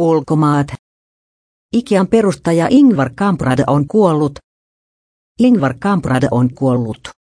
Ulkomaat. Ikean perustaja Ingvar Kamprad on kuollut. Ingvar Kamprad on kuollut.